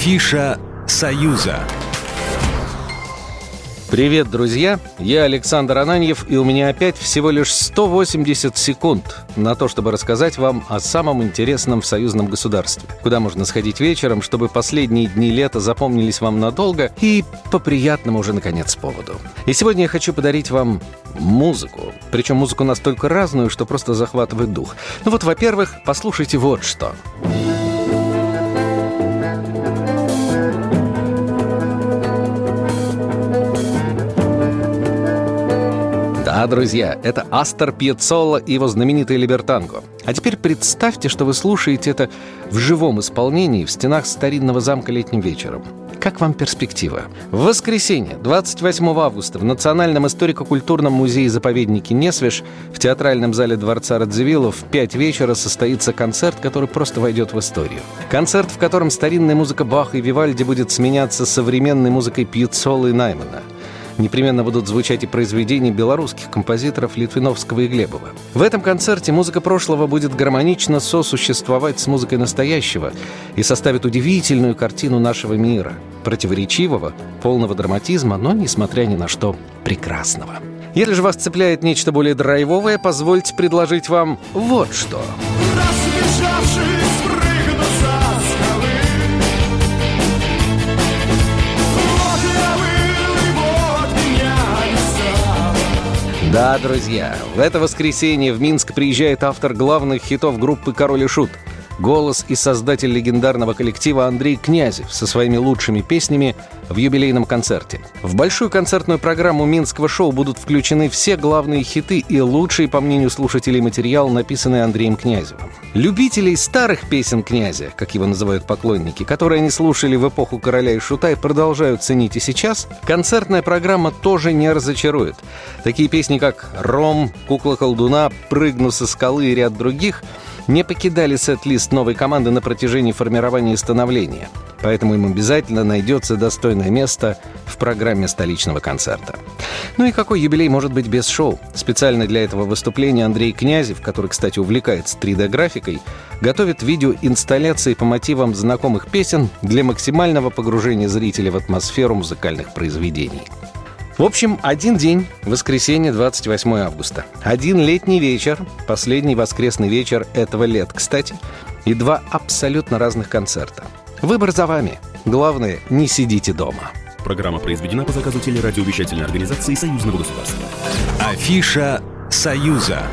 Афиша «Союза». Привет, друзья! Я Александр Ананьев, и у меня опять всего лишь 180 секунд на то, чтобы рассказать вам о самом интересном в союзном государстве. Куда можно сходить вечером, чтобы последние дни лета запомнились вам надолго и по приятному уже, наконец, поводу. И сегодня я хочу подарить вам музыку. Причем музыку настолько разную, что просто захватывает дух. Ну вот, во-первых, послушайте вот что. Да, друзья, это Астер Пьецоло и его знаменитый «Либертанго». А теперь представьте, что вы слушаете это в живом исполнении в стенах старинного замка летним вечером. Как вам перспектива? В воскресенье, 28 августа, в Национальном историко-культурном музее-заповеднике Несвеж в театральном зале Дворца Радзивиллов в 5 вечера состоится концерт, который просто войдет в историю. Концерт, в котором старинная музыка Баха и Вивальди будет сменяться современной музыкой Пьецолы и Наймана – непременно будут звучать и произведения белорусских композиторов Литвиновского и Глебова. В этом концерте музыка прошлого будет гармонично сосуществовать с музыкой настоящего и составит удивительную картину нашего мира, противоречивого, полного драматизма, но, несмотря ни на что, прекрасного. Если же вас цепляет нечто более драйвовое, позвольте предложить вам вот что. Разбежавшись Да, друзья, в это воскресенье в Минск приезжает автор главных хитов группы «Король и Шут» голос и создатель легендарного коллектива Андрей Князев со своими лучшими песнями в юбилейном концерте. В большую концертную программу Минского шоу будут включены все главные хиты и лучший, по мнению слушателей, материал, написанный Андреем Князевым. Любителей старых песен князя, как его называют поклонники, которые они слушали в эпоху короля и шута и продолжают ценить и сейчас, концертная программа тоже не разочарует. Такие песни, как «Ром», «Кукла колдуна», «Прыгну со скалы» и ряд других – не покидали сет-лист новой команды на протяжении формирования и становления. Поэтому им обязательно найдется достойное место в программе столичного концерта. Ну и какой юбилей может быть без шоу? Специально для этого выступления Андрей Князев, который, кстати, увлекается 3D-графикой, готовит видеоинсталляции по мотивам знакомых песен для максимального погружения зрителя в атмосферу музыкальных произведений. В общем, один день, воскресенье, 28 августа. Один летний вечер, последний воскресный вечер этого лет, кстати, и два абсолютно разных концерта. Выбор за вами. Главное, не сидите дома. Программа произведена по заказу телерадиовещательной организации Союзного государства. Афиша «Союза».